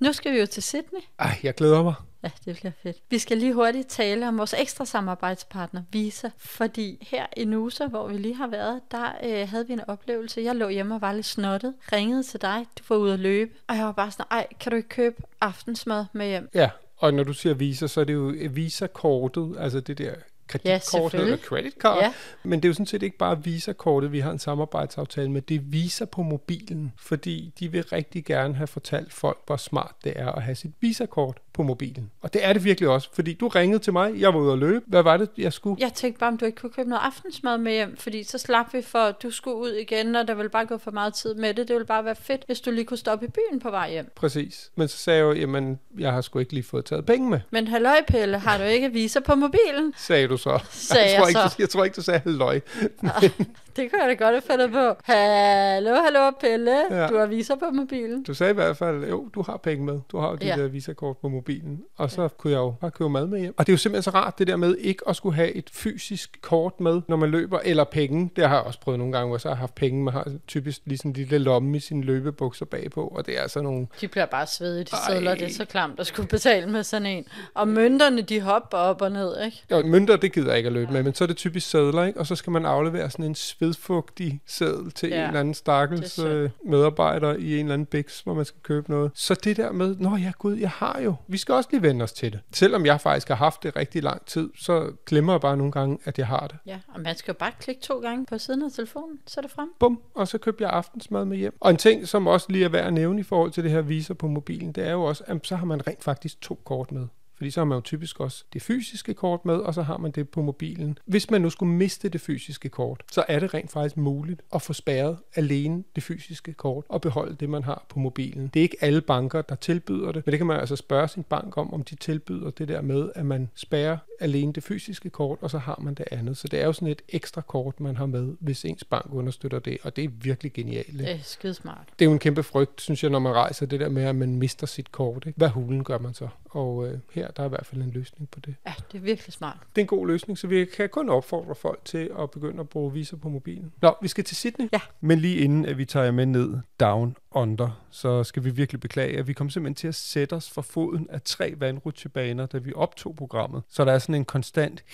Nu skal vi jo til Sydney. Ej, jeg glæder mig. Ja, det bliver fedt. Vi skal lige hurtigt tale om vores ekstra samarbejdspartner, Visa. Fordi her i Nusa, hvor vi lige har været, der øh, havde vi en oplevelse. Jeg lå hjemme og var lidt snottet. Ringede til dig, du var ude at løbe. Og jeg var bare sådan, ej, kan du ikke købe aftensmad med hjem? Ja, og når du siger Visa, så er det jo Visa-kortet, altså det der kreditkort eller selvfølgelig. credit card. Ja. Men det er jo sådan set ikke bare Visa-kortet, vi har en samarbejdsaftale med. Det er Visa på mobilen, fordi de vil rigtig gerne have fortalt folk, hvor smart det er at have sit Visa-kort på mobilen. Og det er det virkelig også, fordi du ringede til mig, jeg var ude at løbe. Hvad var det, jeg skulle? Jeg tænkte bare, om du ikke kunne købe noget aftensmad med hjem, fordi så slap vi for, at du skulle ud igen, og der ville bare gå for meget tid med det. Det ville bare være fedt, hvis du lige kunne stoppe i byen på vej hjem. Præcis. Men så sagde jeg jo, jamen, jeg har sgu ikke lige fået taget penge med, Men halløj, Pelle, har du ikke Visa på mobilen? sagde du så. Sagde jeg, tror jeg ikke, så. Du, jeg tror ikke, du sagde halløj. Det kunne jeg da godt have fundet på. Hallo, hallo, Pelle. Ja. Ja. Du har Visa på mobilen. Du sagde i hvert fald, jo, du har penge med. Du har dit ja. Ja. der Visa-kort på mobilen. Og så ja. kunne jeg jo bare købe mad med hjem. Og det er jo simpelthen så rart, det der med ikke at skulle have et fysisk kort med, når man løber, eller penge. Det har jeg også prøvet nogle gange, hvor jeg så har haft penge. Man har typisk lige sådan en lille lomme i sine løbebukser bagpå, og det er altså nogle... De bliver bare svedige, de sædler. Det er så klamt at skulle betale med sådan en. Og mønterne, de hopper op og ned, ikke? Jo, mønter, det gider jeg ikke at løbe med, men så er det typisk sædler, ikke? Og så skal man aflevere sådan en svedfugtig sædel til ja, en eller anden stakkels øh, medarbejder i en eller anden biks, hvor man skal købe noget. Så det der med, nå ja gud, jeg har jo. Vi skal også lige vende os til det. Selvom jeg faktisk har haft det rigtig lang tid, så glemmer jeg bare nogle gange, at jeg har det. Ja, og man skal jo bare klikke to gange på siden af telefonen, så er det frem. Bum, og så købte jeg aftensmad med hjem. Og en ting, som også lige er værd at nævne i forhold til det her viser på mobilen, det er jo også, at så har man rent faktisk to kort med. Fordi så har man jo typisk også det fysiske kort med, og så har man det på mobilen. Hvis man nu skulle miste det fysiske kort, så er det rent faktisk muligt at få spærret alene det fysiske kort og beholde det, man har på mobilen. Det er ikke alle banker, der tilbyder det, men det kan man altså spørge sin bank om, om de tilbyder det der med, at man spærrer alene det fysiske kort, og så har man det andet. Så det er jo sådan et ekstra kort, man har med, hvis ens bank understøtter det, og det er virkelig genialt. Det er skidesmart. Det er jo en kæmpe frygt, synes jeg, når man rejser det der med, at man mister sit kort. Ikke? Hvad hulen gør man så? Og øh, her der er i hvert fald en løsning på det. Ja, det er virkelig smart. Det er en god løsning, så vi kan kun opfordre folk til at begynde at bruge viser på mobilen. Nå, vi skal til Sydney. Ja. Men lige inden at vi tager jer med ned down under, så skal vi virkelig beklage, at vi kom simpelthen til at sætte os for foden af tre vandrutsjebaner, da vi optog programmet. Så der er sådan en konstant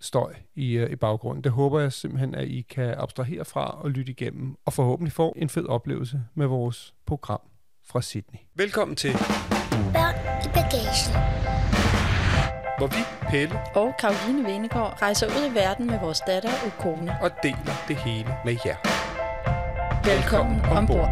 støj i, øh, i baggrunden. Det håber jeg simpelthen, at I kan abstrahere fra og lytte igennem, og forhåbentlig få en fed oplevelse med vores program fra Sydney. Velkommen til, Børn i bagagen. hvor vi, Pelle, Og Karoline Venegård rejser ud i verden med vores datter og kone. og deler det hele med jer. Velkommen ombord.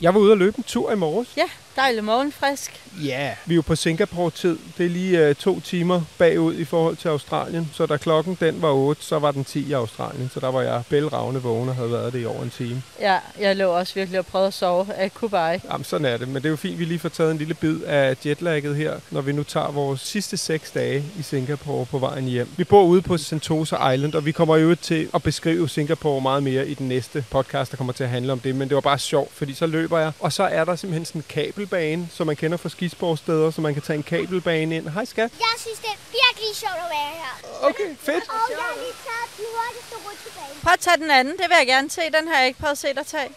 Jeg var ude at løbe en tur i morges. Ja, dejlig morgenfrisk. Ja. Vi er jo på Singapore-tid. Det er lige uh, to timer bagud i forhold til Australien. Så da klokken den var 8, så var den 10 i Australien. Så der var jeg bælragende vågen og havde været det i over en time. Ja, jeg lå også virkelig og prøvede at sove. Jeg kunne bare ikke. Jamen, sådan er det. Men det er jo fint, at vi lige får taget en lille bid af jetlagget her, når vi nu tager vores sidste seks dage i Singapore på vejen hjem. Vi bor ude på Sentosa Island, og vi kommer jo til at beskrive Singapore meget mere i den næste podcast, der kommer til at handle om det. Men det var bare sjovt, fordi så løber jeg, og så er der simpelthen sådan en kabelbane, som man kender fra skisportsteder, så man kan tage en kabelbane ind. Hej skat. Jeg synes, det er virkelig sjovt at være her. Okay, fedt. Og jeg har lige taget den hurtigste rutsjebane. Prøv at tage den anden. Det vil jeg gerne se. Den har jeg ikke prøvet at se dig tage.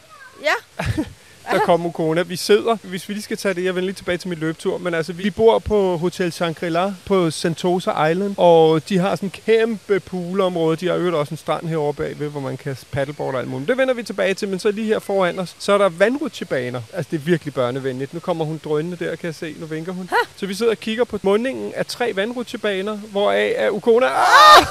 Ja. Der kom Ukona. Vi sidder, hvis vi lige skal tage det, jeg vender lige tilbage til min løbetur, men altså, vi bor på Hotel Shangri-La på Sentosa Island, og de har sådan en kæmpe poolområde. De har øvrigt også en strand herovre bagved, hvor man kan paddleboard og alt muligt. Det vender vi tilbage til, men så lige her foran os, så er der vandrutsjebaner. Altså, det er virkelig børnevenligt. Nu kommer hun drønende der, kan jeg se. Nu vinker hun. Ha! Så vi sidder og kigger på mundingen af tre vandrutsjebaner, hvoraf er Ukona... Ah!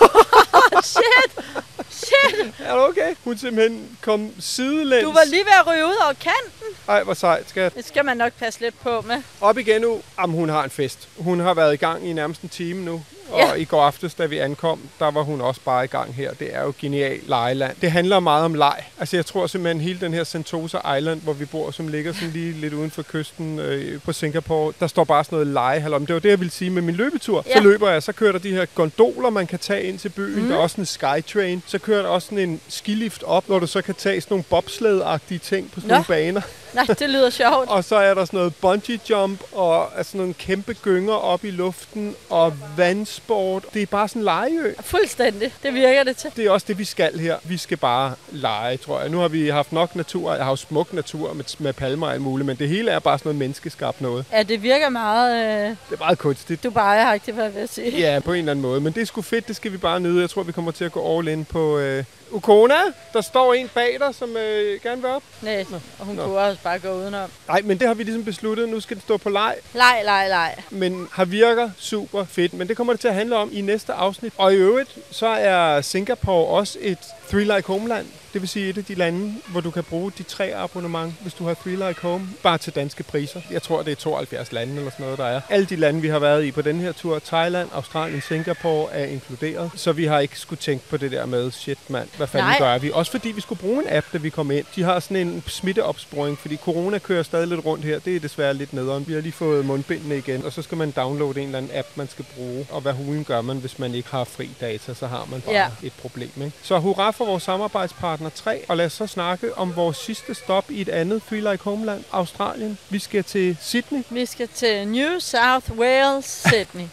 Shit. Shit. Er du okay? Hun simpelthen kom sidelæns. Du var lige ved at ryge ud over kanten. Ej, hvor sejt, skat. Det skal man nok passe lidt på med. Op igen nu. Jamen, hun har en fest. Hun har været i gang i nærmest en time nu. Og Ja. i går aftes, da vi ankom, der var hun også bare i gang her. Det er jo genial lejeland. Det handler meget om leg. Altså jeg tror simpelthen hele den her Sentosa Island, hvor vi bor, som ligger sådan lige lidt uden for kysten øh, på Singapore, der står bare sådan noget legehalom. Det var det, jeg ville sige med min løbetur. Ja. Så løber jeg, så kører der de her gondoler, man kan tage ind til byen. Mm. Der er også en skytrain. Så kører der også sådan en skilift op, hvor du så kan tage sådan nogle bobsled-agtige ting på sådan Nå. nogle baner. Nej, det lyder sjovt. Og så er der sådan noget bungee jump og altså nogle kæmpe gynger op i luften og vandsport. Det er bare sådan en legeø. Fuldstændig. Det virker det til. Det er også det, vi skal her. Vi skal bare lege, tror jeg. Nu har vi haft nok natur. Jeg har jo smuk natur med, med palmer og alt muligt, men det hele er bare sådan noget menneskeskabt noget. Ja, det virker meget øh, Det er meget kunstigt. Dubai-agtigt, hvad jeg vil sige. Ja, på en eller anden måde. Men det er sgu fedt, det skal vi bare nyde. Jeg tror, vi kommer til at gå all in på øh, Ukona. Der står en bag dig, som øh, gerne vil op. Nej, og hun Nå. kunne også bare gå udenom. Nej, men det har vi ligesom besluttet. Nu skal det stå på leg. Leg, leg, leg. men har virker super fedt. Men det kommer det til at handle om i næste afsnit. Og i øvrigt, så er Singapore også et Three Like Homeland. Det vil sige et af de lande, hvor du kan bruge de tre abonnement, hvis du har Three Like Home, bare til danske priser. Jeg tror, det er 72 lande eller sådan noget, der er. Alle de lande, vi har været i på den her tur, Thailand, Australien, Singapore, er inkluderet. Så vi har ikke skulle tænke på det der med, shit mand, hvad fanden Nej. gør vi? Også fordi vi skulle bruge en app, da vi kom ind. De har sådan en smitteopsporing, fordi corona kører stadig lidt rundt her. Det er desværre lidt nederen. Vi har lige fået mundbindene igen, og så skal man downloade en eller anden app, man skal bruge. Og hvad hulen gør man, hvis man ikke har fri data, så har man bare Ja. et problem. Ikke? Så hurra for vores samarbejdspartner 3, og lad os så snakke om vores sidste stop i et andet Free Like Homeland, Australien. Vi skal til Sydney. Vi skal til New South Wales, Sydney.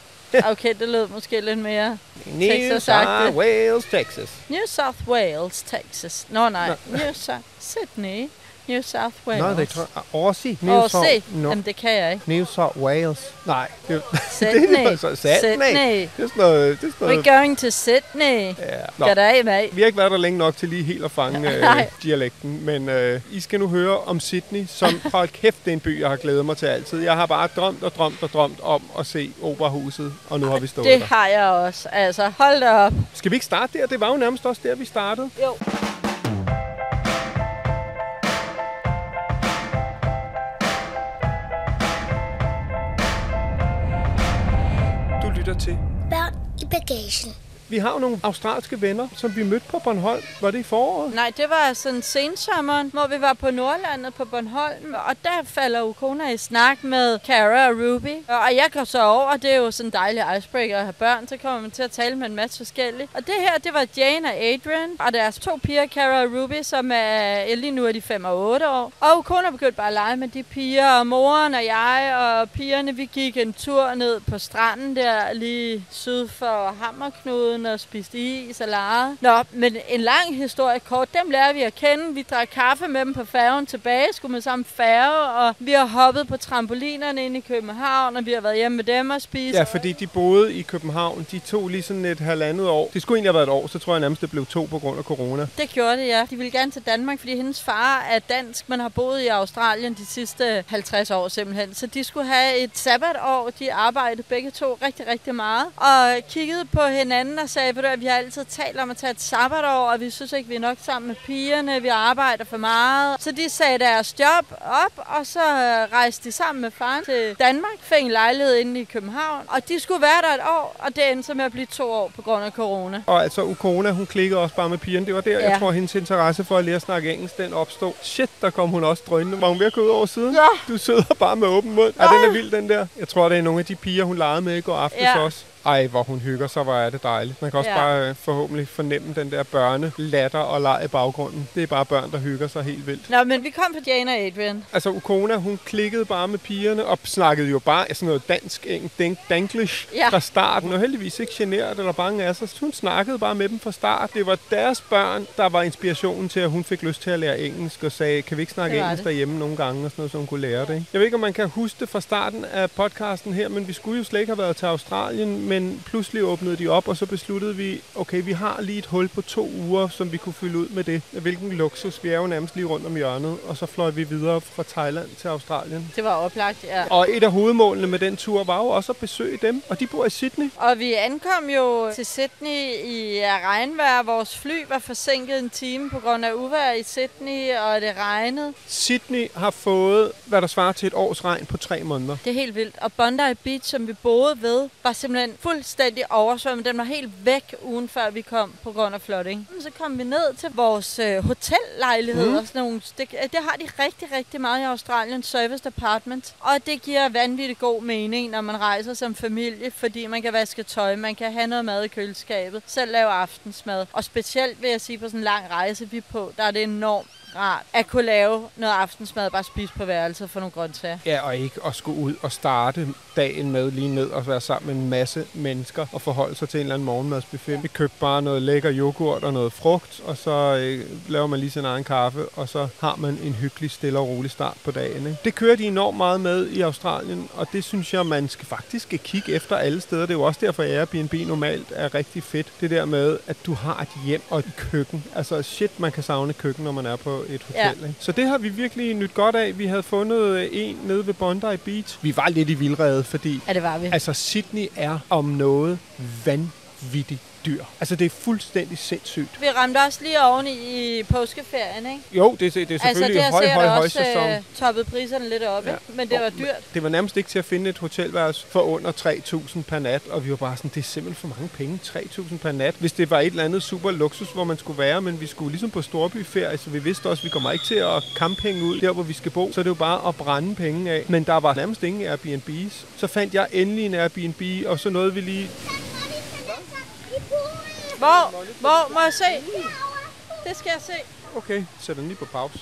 Okay, det lød måske lidt mere New. South Wales, Texas. New South Wales, Texas. Nå nej, Nå. New South Sydney, New South Wales. Nå, det tror jeg. Aussie. New Åh, South, no, Jamen, det kan jeg ikke. New South Wales. Nej, det, Sydney. det er så Sydney. Sydney. Det er sådan noget... Det er sådan noget We're going to Sydney. ja. Nå. Goddag, mate. Vi har ikke været der længe nok til lige helt at fange øh, Nej. dialekten, men øh, I skal nu høre om Sydney, som hold kæft, det er en by, jeg har glædet mig til altid. Jeg har bare drømt og drømt og drømt om at se operahuset, og nu har vi stået Det der. har jeg også. Altså, hold da op. Skal vi ikke starte der? Det var jo nærmest også der, vi startede. Jo. Du lytter til. Vi har jo nogle australske venner, som vi mødte på Bornholm. Var det i foråret? Nej, det var sådan sensommeren, hvor vi var på Nordlandet på Bornholm, og der falder Ukona i snak med Cara og Ruby. Og jeg går så over, det er jo sådan en dejlig icebreaker at have børn, så kommer man til at tale med en masse forskellige. Og det her, det var Jane og Adrian, og deres to piger, Cara og Ruby, som er, lige nu er de 5 og 8 år. Og Ukona begyndte bare at lege med de piger, og moren og jeg og pigerne, vi gik en tur ned på stranden der, lige syd for Hammerknuden, og spiste is og legede. Nå, men en lang historie kort, dem lærer vi at kende. Vi drak kaffe med dem på færgen tilbage, skulle med samme færge, og vi har hoppet på trampolinerne inde i København, og vi har været hjemme med dem og spist. Ja, fordi de boede i København. De tog lige sådan et halvandet år. Det skulle egentlig have været et år, så tror jeg nærmest, det blev to på grund af corona. Det gjorde det, ja. De ville gerne til Danmark, fordi hendes far er dansk, men har boet i Australien de sidste 50 år simpelthen. Så de skulle have et sabbatår. De arbejdede begge to rigtig, rigtig meget. Og kiggede på hinanden og sagde, ved du, at vi har altid talt om at tage et sabbatår, og vi synes ikke, vi er nok sammen med pigerne. Vi arbejder for meget. Så de sagde deres job op, og så øh, rejste de sammen med faren til Danmark, fik en lejlighed inde i København. Og de skulle være der et år, og det endte så med at blive to år på grund af corona. Og altså, Ukona, hun klikkede også bare med pigerne. Det var der. Ja. jeg tror, hendes interesse for at lære at snakke engelsk, den opstod. Shit, der kom hun også drønende. Var hun ved at gå ud over siden? Ja. Du sidder bare med åben mund. Ja, den er vild, den der. Jeg tror, det er nogle af de piger, hun legede med i går aftes Ja. også. Ej, hvor hun hygger, så var er det dejligt. Man kan også ja. Bare øh, forhåbentlig fornemme den der børne, latter og leg i baggrunden. Det er bare børn, der hygger sig helt vildt. Nå, men vi kom på Jane og Adrian. Altså, Ukona, hun klikkede bare med pigerne og snakkede jo bare sådan noget dansk, engelsk, danglish ja. Fra start. Hun var heldigvis ikke generet eller bange af sig. Hun snakkede bare med dem fra start. Det var deres børn, der var inspirationen til, at hun fik lyst til at lære engelsk og sagde, kan vi ikke snakke engelsk det. derhjemme nogle gange og sådan noget, så hun kunne lære det. Ikke? Jeg ved ikke, om man kan huske det fra starten af podcasten her, men vi skulle jo slet ikke have været til Australien, men pludselig åbnede de op, og så besluttede vi, okay, vi har lige et hul på to uger, som vi kunne fylde ud med det. Hvilken luksus. Vi er jo nærmest lige rundt om hjørnet, og så fløj vi videre fra Thailand til Australien. Det var oplagt, ja. Og et af hovedmålene med den tur var jo også at besøge dem, og de bor i Sydney. Og vi ankom jo til Sydney i regnvejr. Vores fly var forsinket en time på grund af uvejr i Sydney, og det regnede. Sydney har fået, hvad der svarer til et års regn på tre måneder. Det er helt vildt. Og Bondi Beach, som vi boede ved, var simpelthen fuldstændig oversvømmet. Den var helt væk ugen før vi kom på grund af flooding. Så kom vi ned til vores øh, hotellejligheder. Mm. Sådan nogle, det, det har de rigtig, rigtig meget i Australien, service department. Og det giver vanvittigt god mening, når man rejser som familie, fordi man kan vaske tøj, man kan have noget mad i køleskabet, selv lave aftensmad. Og specielt vil jeg sige, på sådan en lang rejse vi er på, der er det enormt rart at kunne lave noget aftensmad bare spise på værelset for nogle grøntsager. Ja, og ikke at skulle ud og starte dagen med lige ned og være sammen med en masse mennesker og forholde sig til en eller anden morgenmadsbuffet. Ja. Vi købte bare noget lækker yoghurt og noget frugt, og så øh, laver man lige sin egen kaffe, og så har man en hyggelig, stille og rolig start på dagen. Ikke? Det kører de enormt meget med i Australien, og det synes jeg, man skal faktisk kigge efter alle steder. Det er jo også derfor, at Airbnb normalt er rigtig fedt. Det der med, at du har et hjem og et køkken. Altså shit, man kan savne køkken, når man er på et hotel. Ja. Ikke? Så det har vi virkelig nyt godt af. Vi havde fundet en nede ved Bondi Beach. Vi var lidt i vildrede, fordi ja, det var vi. Altså, Sydney er om noget vanvittigt dyr. Altså, det er fuldstændig sindssygt. Vi ramte også lige oven i, i påskeferien, ikke? Jo, det, det er selvfølgelig altså, det høj, høj, høj sæson. Øh, toppet priserne lidt op, ja. ikke? men det var dyrt. Det var nærmest ikke til at finde et hotelværelse for under 3.000 per nat, og vi var bare sådan, det er simpelthen for mange penge, 3.000 per nat. Hvis det var et eller andet super luksus, hvor man skulle være, men vi skulle ligesom på storbyferie, så vi vidste også, at vi kommer ikke til at penge ud der, hvor vi skal bo, så det er jo bare at brænde penge af. Men der var nærmest ingen Airbnb's. Så fandt jeg endelig en Airbnb, og så nåede vi lige hvor? Hvor må jeg se? Det skal jeg se. Okay, sæt den lige på pause.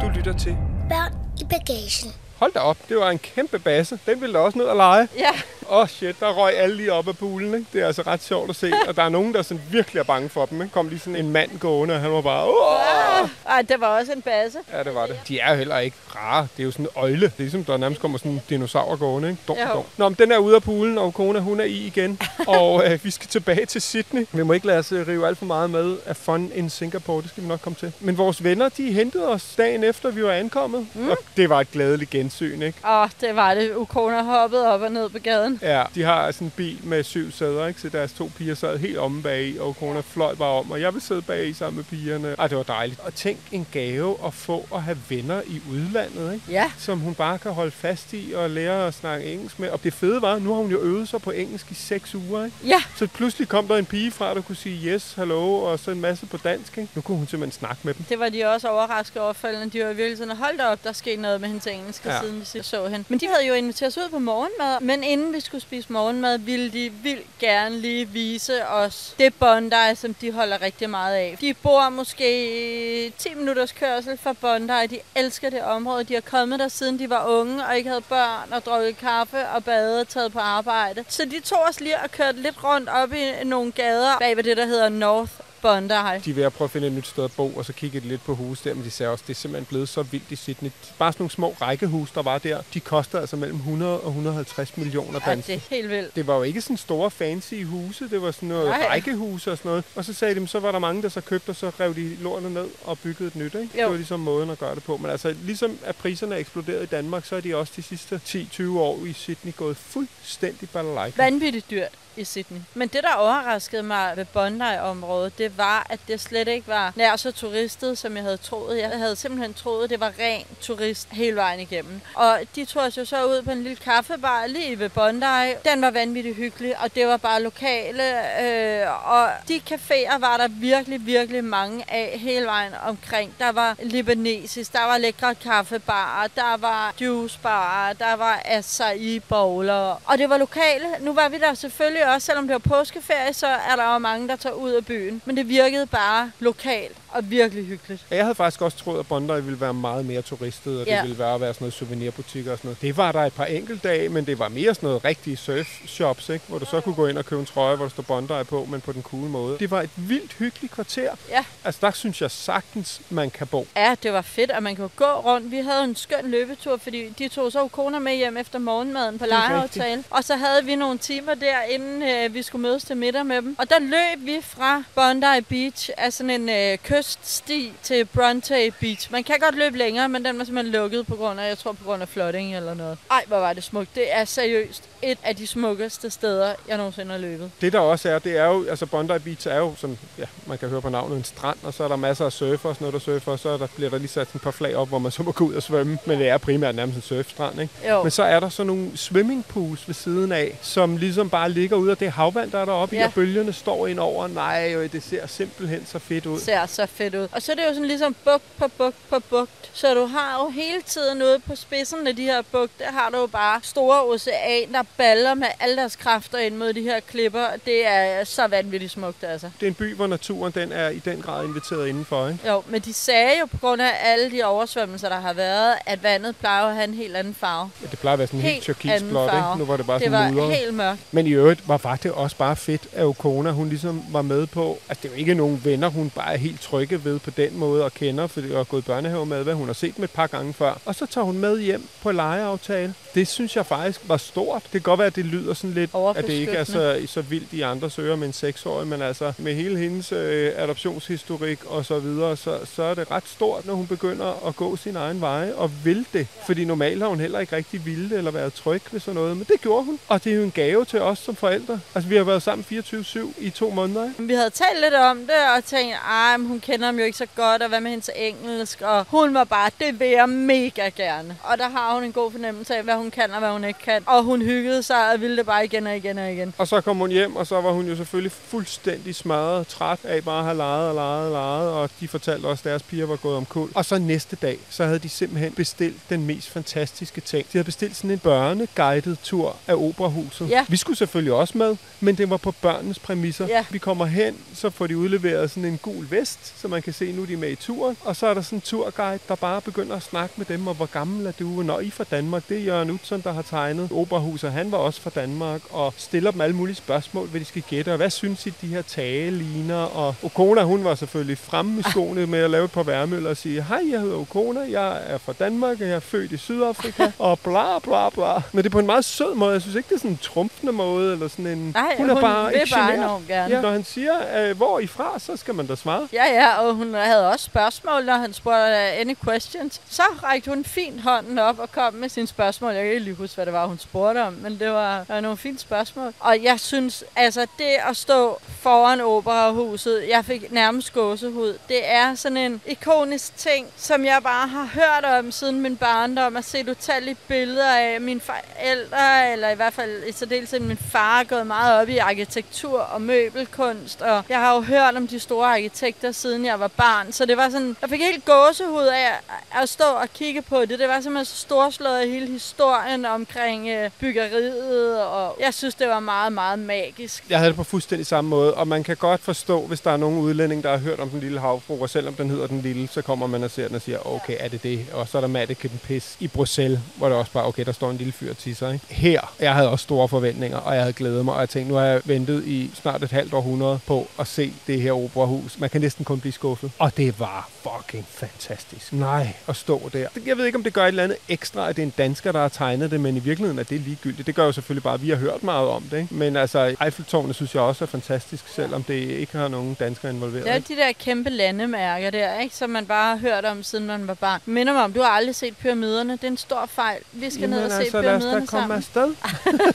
Du lytter til Børn i bagagen. Hold da op, det var en kæmpe basse. Den ville da også ned og lege. Ja. Åh oh shit, der røg alle lige op af poolen. Ikke? Det er altså ret sjovt at se. Og der er nogen, der sådan virkelig er bange for dem. Ikke? kom lige sådan en mand gående, og han var bare... Åh! Ej, det var også en basse. Ja, det var det. De er jo heller ikke rare. Det er jo sådan en øjle. Det er ligesom, der nærmest kommer sådan en dinosaur gående. Ikke? Dum, dum. Nå, men den er ude af poolen, og kona hun er i igen. og øh, vi skal tilbage til Sydney. Vi må ikke lade os øh, rive alt for meget med af fun in Singapore. Det skal vi nok komme til. Men vores venner, de hentede os dagen efter, vi var ankommet. Mm. Og det var et glædeligt gensyn, ikke? Åh, oh, det var det. Ukona hoppede op og ned på gaden. Ja, de har sådan en bil med syv sæder, ikke? Så deres to piger sad helt omme bag og Ukona fløj bare om, og jeg vil sidde bag sammen med pigerne. Ej, det var dejligt. Og tænk en gave at få at have venner i udlandet, ikke? Ja. Som hun bare kan holde fast i og lære at snakke engelsk med. Og det fede var, nu har hun jo øvet sig på engelsk i seks uger, ikke? Ja. Så pludselig kom der en pige fra, der kunne sige yes, hello, og så en masse på dansk, ikke? Nu kunne hun simpelthen snakke med dem. Det var de også overrasket over, de var virkelig sådan, hold op, der skete noget med hendes engelsk, ja. siden vi så hende. Men de havde jo inviteret os ud på morgenmad, men inden vi skulle spise morgenmad, ville de vildt gerne lige vise os det Bondi, som de holder rigtig meget af. De bor måske 10 minutters kørsel fra Bondi. De elsker det område. De har kommet der siden de var unge og ikke havde børn og drukket kaffe og badet og taget på arbejde. Så de tog os lige og kørte lidt rundt op i nogle gader bag ved det, der hedder North Bondi. De er ved at prøve at finde et nyt sted at bo, og så kiggede de lidt på hus der, men de sagde også, det er simpelthen blevet så vildt i Sydney. Bare sådan nogle små rækkehus, der var der, de koster altså mellem 100 og 150 millioner danske. Ja, det er helt vildt. Det var jo ikke sådan store fancy huse, det var sådan noget Nej. rækkehuse og sådan noget. Og så sagde de, så var der mange, der så købte, og så rev de lortet ned og byggede et nyt. Ikke? Jo. Det var ligesom måden at gøre det på. Men altså, ligesom at priserne er eksploderet i Danmark, så er de også de sidste 10-20 år i Sydney gået fuldstændig balalaika. Vanvittigt dyrt i Sydney. Men det, der overraskede mig ved Bondi-området, det var, at det slet ikke var nær så turistet, som jeg havde troet. Jeg havde simpelthen troet, at det var ren turist hele vejen igennem. Og de tog os jo så ud på en lille kaffebar lige ved Bondi. Den var vanvittigt hyggelig, og det var bare lokale. Øh, og de caféer var der virkelig, virkelig mange af hele vejen omkring. Der var libanesisk, der var lækre kaffebarer, der var juicebarer, der var acai bowler. Og det var lokale. Nu var vi der selvfølgelig selvfølgelig også, selvom det var påskeferie, så er der jo mange, der tager ud af byen. Men det virkede bare lokalt og virkelig hyggeligt. Jeg havde faktisk også troet, at Bondi ville være meget mere turistet, og ja. det ville være, være sådan noget souvenirbutikker og sådan noget. Det var der et par enkelte dage, men det var mere sådan noget rigtige surf-shops, ikke? hvor du så kunne gå ind og købe en trøje, hvor der står Bondi på, men på den cool måde. Det var et vildt hyggeligt kvarter. Ja. Altså der synes jeg sagtens, man kan bo. Ja, det var fedt, at man kunne gå rundt. Vi havde en skøn løbetur, fordi de tog så koner med hjem efter morgenmaden på lejeaftale. Og så havde vi nogle timer der, inden inden øh, vi skulle mødes til middag med dem. Og der løb vi fra Bondi Beach, af sådan en øh, kyststi til Bronte Beach. Man kan godt løbe længere, men den var simpelthen lukket på grund af, jeg tror på grund af flooding eller noget. Ej, hvor var det smukt. Det er seriøst et af de smukkeste steder, jeg nogensinde har løbet. Det der også er, det er jo, altså Bondi Beach er jo, som ja, man kan høre på navnet, en strand, og så er der masser af surfer og sådan noget, der surfer, og så er der, bliver der lige sat en par flag op, hvor man så må gå ud og svømme, men det er primært nærmest en surfstrand, ikke? Jo. Men så er der sådan nogle swimmingpools ved siden af, som ligesom bare ligger ud af det havvand, der er deroppe, ja. I, og bølgerne står ind over. Nej, jo, det ser simpelthen så fedt ud. ser så fedt ud. Og så er det jo sådan ligesom bugt på bugt på bugt. Så du har jo hele tiden ude på spidsen af de her bugte, har du jo bare store oceaner, der baller med alle deres kræfter ind mod de her klipper. Det er så vanvittigt smukt, altså. Det er en by, hvor naturen den er i den grad inviteret indenfor, ikke? Jo, men de sagde jo på grund af alle de oversvømmelser, der har været, at vandet plejer at have en helt anden farve. Ja, det plejer at være sådan helt, Helt turkisblåt, ikke? Nu var det bare Det sådan var mudret. helt mørkt. Men i øvrigt var, var det også bare fedt, at Okona, hun ligesom var med på, altså det er jo ikke nogen venner, hun bare er helt trygge ved på den måde og kender, fordi hun har gået børnehave med, hvad hun har set dem et par gange før. Og så tager hun med hjem på lejeaftale. Det synes jeg faktisk var stort. Det kan godt være, at det lyder sådan lidt, at det ikke er så, så vildt i andre søger med en seksårig, men altså med hele hendes øh, adoptionshistorik og så videre, så, så er det ret stort, når hun begynder at gå sin egen vej og vil det. Fordi normalt har hun heller ikke rigtig ville det eller været tryg ved sådan noget, men det gjorde hun. Og det er jo en gave til os som forældre. Altså vi har været sammen 24-7 i to måneder, ikke? Vi havde talt lidt om det, og tænkt, ej, men hun kender ham jo ikke så godt, og hvad med hendes engelsk? Og hun var bare, det vil jeg mega gerne. Og der har hun en god fornemmelse af, hvad hun kan og hvad hun ikke kan. Og hun hyggede sig og ville det bare igen og igen og igen. Og så kom hun hjem, og så var hun jo selvfølgelig fuldstændig smadret, træt af bare at have leget og leget og leget, og de fortalte også, at deres piger var gået om kul. Og så næste dag, så havde de simpelthen bestilt den mest fantastiske ting. De havde bestilt sådan en børneguided tur af Operahuset. Ja. Vi skulle selvfølgelig også med, men det var på børnenes præmisser. Ja. Vi kommer hen, så får de udleveret sådan en gul vest, så man kan se, nu er de med i turen. Og så er der sådan en turguide, der bare begynder at snakke med dem, og hvor gammel er du? Når I er fra Danmark, det er Jørgen Utzon, der har tegnet Operahuset. Han var også fra Danmark, og stiller dem alle mulige spørgsmål, hvad de skal gætte, og hvad synes I, de her tage ligner? Og Okona, hun var selvfølgelig fremme i skoene med at lave et par værmøller og sige, hej, jeg hedder Okona, jeg er fra Danmark, og jeg er født i Sydafrika, og bla bla bla. Men det er på en meget sød måde. Jeg synes ikke, det er sådan en trumfende måde, eller sådan en... Nej, hun er hun bare vil bare enormt gerne. Ja, når han siger, øh, hvor er I fra, så skal man da svare. Ja, ja, og hun havde også spørgsmål, når han spurgte, uh, any questions? Så rækte hun fint hånden op og kom med sine spørgsmål. Jeg kan ikke lige huske, hvad det var, hun spurgte om, men det var, var nogle fine spørgsmål. Og jeg synes, altså det at stå foran operahuset, jeg fik nærmest gåsehud. Det er sådan en ikonisk ting, som jeg bare har hørt om siden min barndom, at se utallige billeder af mine forældre, eller i hvert fald i særdeleshed min far, er gået meget op i arkitektur og møbelkunst, og jeg har jo hørt om de store arkitekter, siden jeg var barn, så det var sådan, jeg fik helt gåsehud af at, stå og kigge på det. Det var simpelthen så storslået hele historien omkring øh, byggeriet, og jeg synes, det var meget, meget magisk. Jeg havde det på fuldstændig samme måde, og man kan godt forstå, hvis der er nogen udlænding, der har hørt om den lille havfru, og selvom den hedder den lille, så kommer man og ser den og siger, okay, er det det? Og så er der Madicken Piss i Bruxelles, hvor det også bare, okay, der står en lille fyr og tisser, ikke? Her, jeg havde også store forventninger, og jeg havde glædet mig, og jeg tænkte, nu har jeg ventet i snart et halvt århundrede på at se det her operahus. Man kan næsten kun blive skuffet. Og det var fucking fantastisk. Nej, at stå der. Jeg ved ikke, om det gør et eller andet ekstra, at det er en dansker, der har tegnet det, men i virkeligheden er det ligegyldigt. Det gør jo selvfølgelig bare, at vi har hørt meget om det. Ikke? Men altså, Eiffeltårnet synes jeg også er fantastisk, selvom det ikke har nogen danskere involveret. Det er de der kæmpe landemærker der, ikke? som man bare har hørt om, siden man var barn. Minder mig om, du har aldrig set pyramiderne. Det er en stor fejl. Vi skal ned og se altså, da pyramiderne sammen. afsted.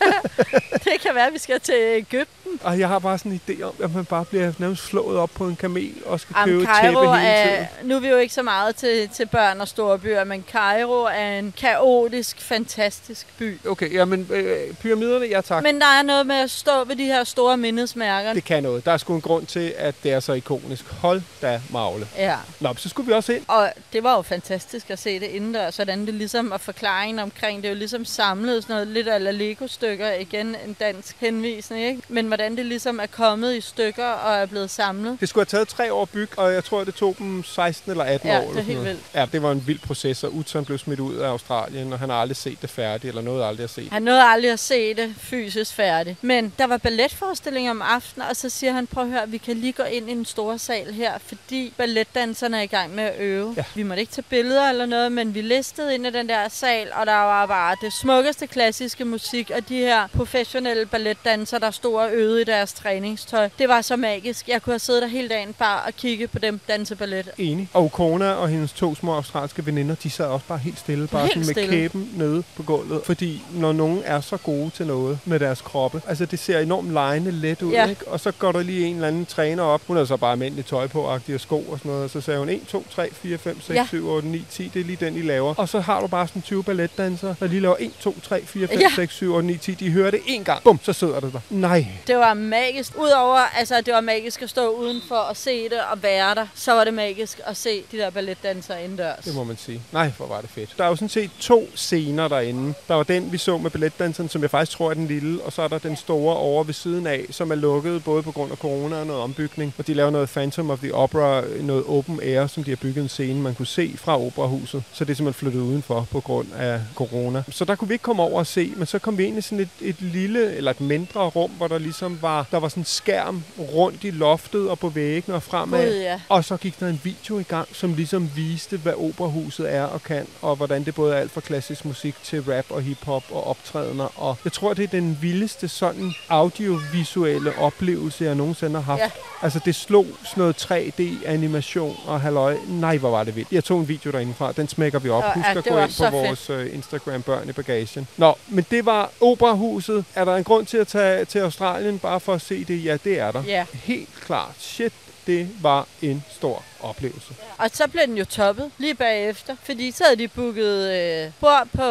Det kan være, at vi skal til Ægypten. Og jeg har bare sådan en idé om, at man bare bliver nærmest slået op på en kamel og skal købe Am et tæppe Cairo hele er, tiden. nu er vi jo ikke så meget til, til børn og store byer, men Cairo er en kaotisk, fantastisk by. Okay, jamen, øh, pyramiderne, ja tak. Men der er noget med at stå ved de her store mindesmærker. Det kan noget. Der er sgu en grund til, at det er så ikonisk. Hold da magle. Ja, Nå, så skulle vi også ind. og det var jo fantastisk at se det indendørs, sådan det ligesom, og forklaringen omkring det er jo ligesom samlet sådan noget lidt af Lego-stykker, igen en dansk henvisning, ikke? Men hvordan det ligesom er kommet i stykker og er blevet samlet. Det skulle have taget tre år at bygge, og jeg tror, det tog dem 16 eller 18 Ja, år. det er eller helt vildt. Ja, det var en vild proces, og Uton blev smidt ud af Australien, og han har aldrig set det færdigt, eller noget aldrig at se. Han nåede aldrig at se det fysisk færdigt. Men der var balletforestilling om aftenen, og så siger han, prøv at høre, vi kan lige gå ind i den store sal her, fordi balletdanserne er i gang med at øve. Ja. Vi måtte ikke tage billeder eller noget, men vi listede ind i den der sal, og der var bare det smukkeste klassiske musik, og de her professionelle balletdansere, der stod og øvede i deres træningstøj. Det var så magisk. Jeg kunne have siddet der hele dagen bare og kigge på dem danse ballet. Enig. Og Kona og hendes to små australske veninder, de sad også bare helt stille, bare Helt sådan med stille. kæben nede på gulvet. Fordi når nogen er så gode til noget med deres kroppe, altså det ser enormt lejende let ud, Ja. ikke? Og så går der lige en eller anden træner op. Hun havde så bare almindeligt tøj på, agtig og sko og sådan noget. Og så sagde hun 1, 2, 3, 4, 5, 6, Ja. 7, 8, 9, 10. Det er lige den, I laver. Og så har du bare sådan 20 balletdansere, der lige laver 1, 2, 3, 4, 5, Ja. 6, 7, 8, 9, 10. De hører det en gang. Bum, så sidder det der. Nej. Det var magisk. Udover, altså, det var magisk at stå udenfor og se det og være der, så var det magisk at se de der balletdansere indendørs. Det må man sige. Nej, hvor var det fedt. Der er jo sådan set to scener derinde. Der var den, vi så med balletdanseren, som jeg faktisk tror er den lille, og så er der den store over ved siden af, som er lukket både på grund af corona og noget ombygning. Og de laver noget Phantom of the Opera, noget open air, som de har bygget en scene, man kunne se fra operahuset. Så det er simpelthen flyttet udenfor på grund af corona. Så der kunne vi ikke komme over og se, men så kom vi ind i sådan et, et lille, eller et mindre rum, hvor der ligesom var, der var sådan en skærm rundt i loftet og på væggene og fremad. Gud, ja. Og så gik der en video i gang, som ligesom viste, hvad operahuset er og kan, og hvordan det både er alt fra klassisk musik til rap og hiphop og optrædener. Og jeg tror, det er den vildeste sådan audiovisuelle oplevelse, jeg nogensinde har haft. Ja. Altså, det slog sådan noget 3D-animation og halløj. Nej, hvor var det vildt. Jeg tog en video derindefra. Den smækker vi op. Ja, Husk ja, at gå ind på vores uh, Instagram Børn i Bagagen. Nå, men det var operahuset. Er der en grund til at tage til Australien bare for at se det? Ja, det er der. Ja. Helt klart. Shit, det var en stor oplevelse. Og så blev den jo toppet lige bagefter, fordi så havde de booket øh, bord på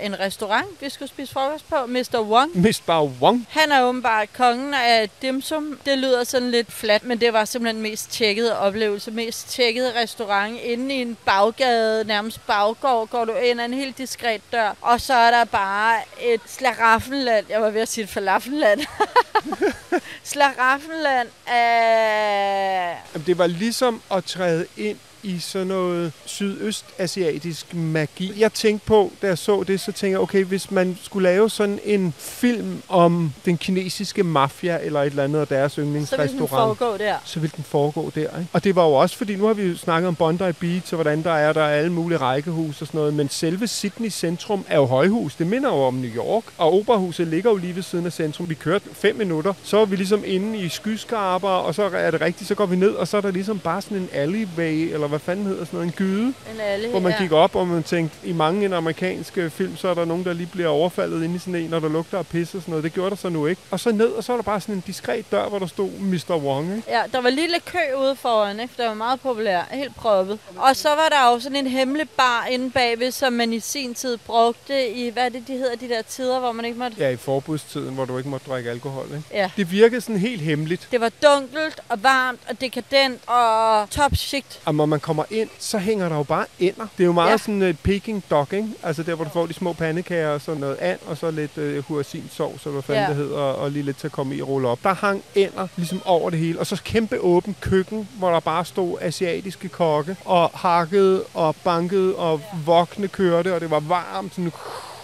en restaurant, vi skulle spise frokost på, Mr. Wong. Mr. Wong. Han er åbenbart kongen af dimsum. Det lyder sådan lidt flat, men det var simpelthen mest tjekkede oplevelse. Mest tjekkede restaurant inde i en baggade, nærmest baggård, går du ind ad en helt diskret dør. Og så er der bare et slaraffenland. Jeg var ved at sige et falafelland. slaraffenland er... Jamen, det var ligesom at træde ind i sådan noget sydøstasiatisk magi. Jeg tænkte på, da jeg så det, så tænkte jeg, okay, hvis man skulle lave sådan en film om den kinesiske mafia eller et eller andet af deres Så ville den yndlingsrestaurant, foregå der. så ville den foregå der. Ikke? Og det var jo også, fordi nu har vi jo snakket om Bondi Beach, og hvordan der er der er alle mulige rækkehus og sådan noget, men selve Sydney centrum er jo højhus. Det minder jo om New York, og operahuset ligger jo lige ved siden af centrum. Vi kørte fem minutter, så er vi ligesom inde i skyskraber, og så er det rigtigt, så går vi ned, og så er der ligesom bare sådan en alleyway, eller hvad fanden hedder sådan noget, en gyde, En alle, hvor man ja. kigger op, og man tænkte, i mange amerikanske film, så er der nogen, der lige bliver overfaldet inde i sådan en, når der lugter af pis og sådan noget. Det gjorde der så nu ikke. Og så ned, og så er der bare sådan en diskret dør, hvor der stod Mr. Wong, ikke? Ja, der var lille kø ude foran, ikke? Der var meget populær, helt proppet. Og så var der jo sådan en hemmelig bar inde bagved, som man i sin tid brugte i, hvad det, de hedder, de der tider, hvor man ikke måtte... Ja, i forbudstiden, hvor du ikke måtte drikke alkohol, ikke? Ja. Det virkede sådan helt hemmeligt. Det var dunkelt og varmt og dekadent og top shit. Og når man kommer ind, så hænger der jo bare ender. Det er jo meget Ja. sådan et Peking dog, ikke? Altså der, hvor du får de små pandekager og sådan noget and, og så lidt uh, huracinsovs, eller hvad fanden Ja. det hedder, og lige lidt til at komme i og rulle op. Der hang ender ligesom over det hele, og så kæmpe åben køkken, hvor der bare stod asiatiske kokke, og hakkede og bankede, og vogne kørte, og det var varmt, sådan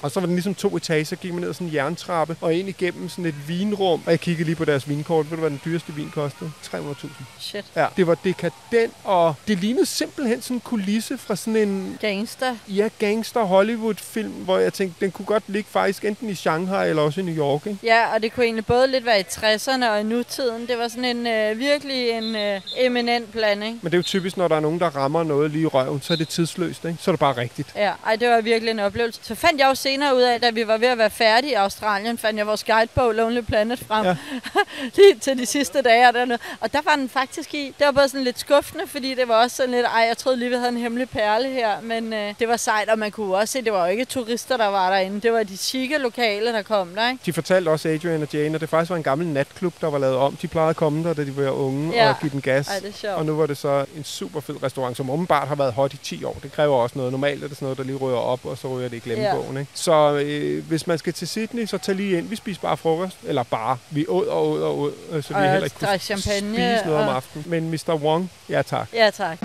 og så var den ligesom to etager, så gik man ned ad sådan en jerntrappe og ind igennem sådan et vinrum. Og jeg kiggede lige på deres vinkort. Ved du, hvad den dyreste vin kostede? 300.000. Shit. Ja, det var dekadent, og det lignede simpelthen sådan en kulisse fra sådan en Gangster. ja, gangster Hollywood-film, hvor jeg tænkte, den kunne godt ligge faktisk enten i Shanghai eller også i New York, ikke? Ja, og det kunne egentlig både lidt være i 60'erne og i nutiden. Det var sådan en øh, virkelig en øh, eminent blanding. Men det er jo typisk, når der er nogen, der rammer noget lige i røven, så er det tidsløst, ikke? Så er det bare rigtigt. Ja, ej, det var virkelig en oplevelse. Så fandt jeg jo senere ud af, da vi var ved at være færdige i Australien, fandt jeg vores guidebog Lonely Planet frem. Ja. Ja. lige til de sidste dage og dernede. Og der var den faktisk i. Det var både sådan lidt skuffende, fordi det var også sådan lidt, ej, jeg troede lige, vi havde en hemmelig perle her. Men øh, det var sejt, og man kunne også se, det var jo ikke turister, der var derinde. Det var de chique lokale, der kom der, ikke? De fortalte også Adrian og Jane, at det faktisk var en gammel natklub, der var lavet om. De plejede at komme der, da de var unge, Ja. og give den gas. Ej, det er sjovt. Og nu var det så en super fed restaurant, som åbenbart har været hot i 10 år. Det kræver også noget. Normalt er det sådan noget, der lige rører op, og så ryger det i glemmebogen. Ikke? Så øh, hvis man skal til Sydney, så tag lige ind. Vi spiser bare frokost. Eller bare. Vi åd og åd og åd, øh, så vi Og heller ikke kunne champagne, spise noget om aftenen. Men Mr. Wong, ja tak. Ja, tak.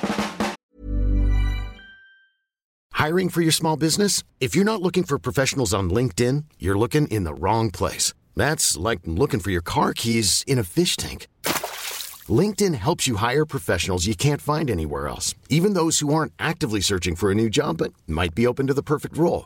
Hiring for your small business? If you're not looking for professionals on LinkedIn, you're looking in the wrong place. That's like looking for your car keys in a fish tank. LinkedIn helps you hire professionals you can't find anywhere else, even those who aren't actively searching for a new job but might be open to the perfect role.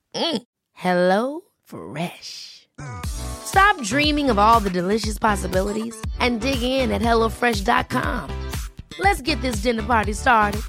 Mm. Hello Fresh. Stop dreaming of all the delicious possibilities and dig in at HelloFresh.com. Let's get this dinner party started.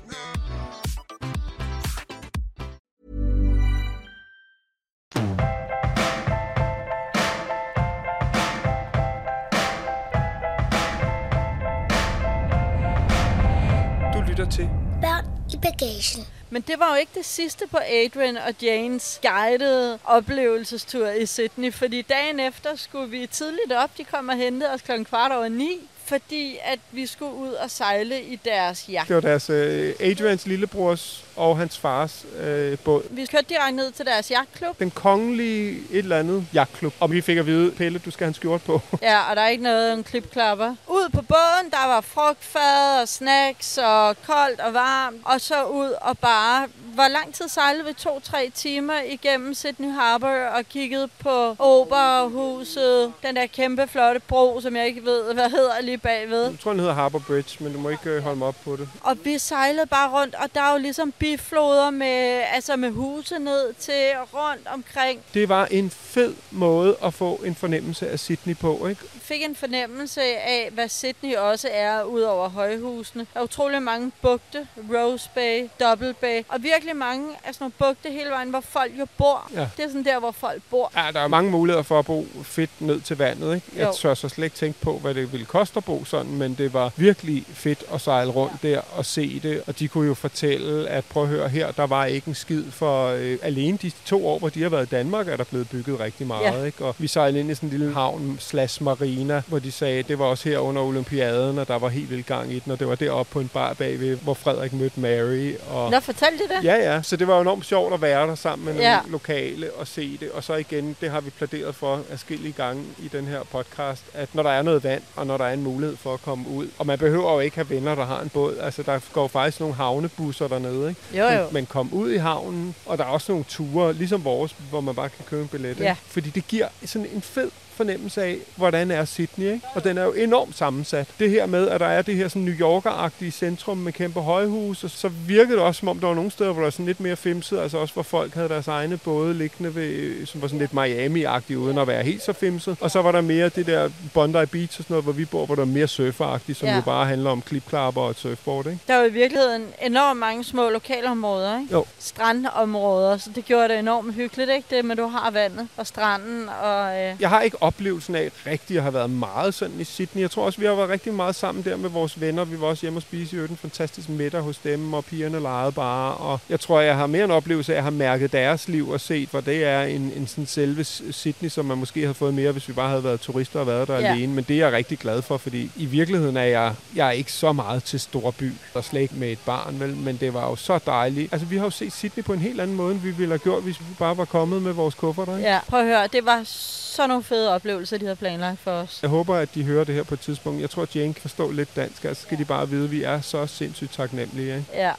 Du lytter til. Børn i bagagen. Men det var jo ikke det sidste på Adrian og Janes guidede oplevelsestur i Sydney, fordi dagen efter skulle vi tidligt op. De kom og hentede os klokken kvart over ni, fordi at vi skulle ud og sejle i deres jagt. Det var deres øh, Adrians lillebrors og hans fars øh, båd. Vi kørte direkte ned til deres jagtklub. Den kongelige et eller andet jagtklub. Og vi fik at vide, Pelle, du skal have en skjort på. Ja, og der er ikke noget en klipklapper. Ud på båden, der var frugtfad og snacks og koldt og varmt. Og så ud og bare... Hvor lang tid sejlede vi? To-tre timer igennem Sydney Harbour og kiggede på Operahuset. Den der kæmpe flotte bro, som jeg ikke ved, hvad hedder lige bagved. Jeg tror, den hedder Harbour Bridge, men du må ikke øh, holde mig op på det. Og vi sejlede bare rundt, og der er jo ligesom bifloder med, altså med huse ned til rundt omkring. Det var en fed måde at få en fornemmelse af Sydney på, ikke? Fik en fornemmelse af, hvad Sydney også er, ud over højhusene. Der er utrolig mange bugte, Rose Bay, Double Bay, og virkelig mange af sådan nogle bugte hele vejen, hvor folk jo bor. Ja. Det er sådan der, hvor folk bor. Ja, der er mange muligheder for at bo fedt ned til vandet, ikke? Jeg Jo. tør så slet ikke tænke på, hvad det ville koste at bo sådan, men det var virkelig fedt at sejle rundt der og se det. Og de kunne jo fortælle, at prøv at høre her, der var ikke en skid for øh, alene de to år, hvor de har været i Danmark, er der blevet bygget rigtig meget, Ja. ikke? Og vi sejlede ind i sådan en lille havn slash marina, hvor de sagde, det var også her under olympiaden, og der var helt vildt gang i den, og det var deroppe på en bar bagved, hvor Frederik mødte Mary. Og Nå, fortæl de det? Ja, ja. Så det var jo enormt sjovt at være der sammen med nogle Ja. ja. lokale og se det. Og så igen, det har vi pladeret for adskillige gange i den her podcast, at når der er noget vand, og når der er en mulighed for at komme ud, og man behøver jo ikke have venner, der har en båd. Altså, der går faktisk nogle havnebusser dernede, ikke? Jo, jo. Men, men kom ud i havnen, og der er også nogle ture, ligesom vores, hvor man bare kan købe en billet. Ja. Ikke? Fordi det giver sådan en fed fornemmelse af, hvordan er Sydney, ikke? Og den er jo enormt sammensat. Det her med, at der er det her sådan New Yorker-agtige centrum med kæmpe højhuse, så virkede det også, som om der var nogle steder, hvor der var sådan lidt mere femset, altså også hvor folk havde deres egne både liggende ved, som var sådan lidt Miami-agtige, uden at være helt så femset. Og så var der mere det der Bondi Beach og sådan noget, hvor vi bor, hvor der er mere surferagtigt, som Ja. jo bare handler om klipklapper og et surfboard, ikke? Der er jo i virkeligheden enormt mange små lokalområder, ikke? Jo. Strandområder, så det gjorde det enormt hyggeligt, ikke? Det med, du har vandet og stranden og... Øh, Jeg har ikke oplevelsen af rigtigt at have været meget sådan i Sydney. Jeg tror også, vi har været rigtig meget sammen der med vores venner. Vi var også hjemme og spise i en fantastisk middag hos dem, og pigerne legede bare. Og jeg tror, jeg har mere en oplevelse af at have mærket deres liv og set, hvor det er en, en sådan selve Sydney, som man måske havde fået mere, hvis vi bare havde været turister og været der ja. alene. Men det er jeg rigtig glad for, fordi i virkeligheden er jeg, jeg er ikke så meget til storby, og slet ikke med et barn, vel? men det var jo så dejligt. Altså, vi har jo set Sydney på en helt anden måde, end vi ville have gjort, hvis vi bare var kommet med vores kufferter. Ikke? ja, prøv at høre, det var sådan nogle fede oplevelser, de havde planlagt for os. Jeg håber, at de hører det her på et tidspunkt. Jeg tror, at Jane kan forstå lidt dansk. Altså skal de bare vide, at vi er så sindssygt taknemmelige. Ikke? Ja.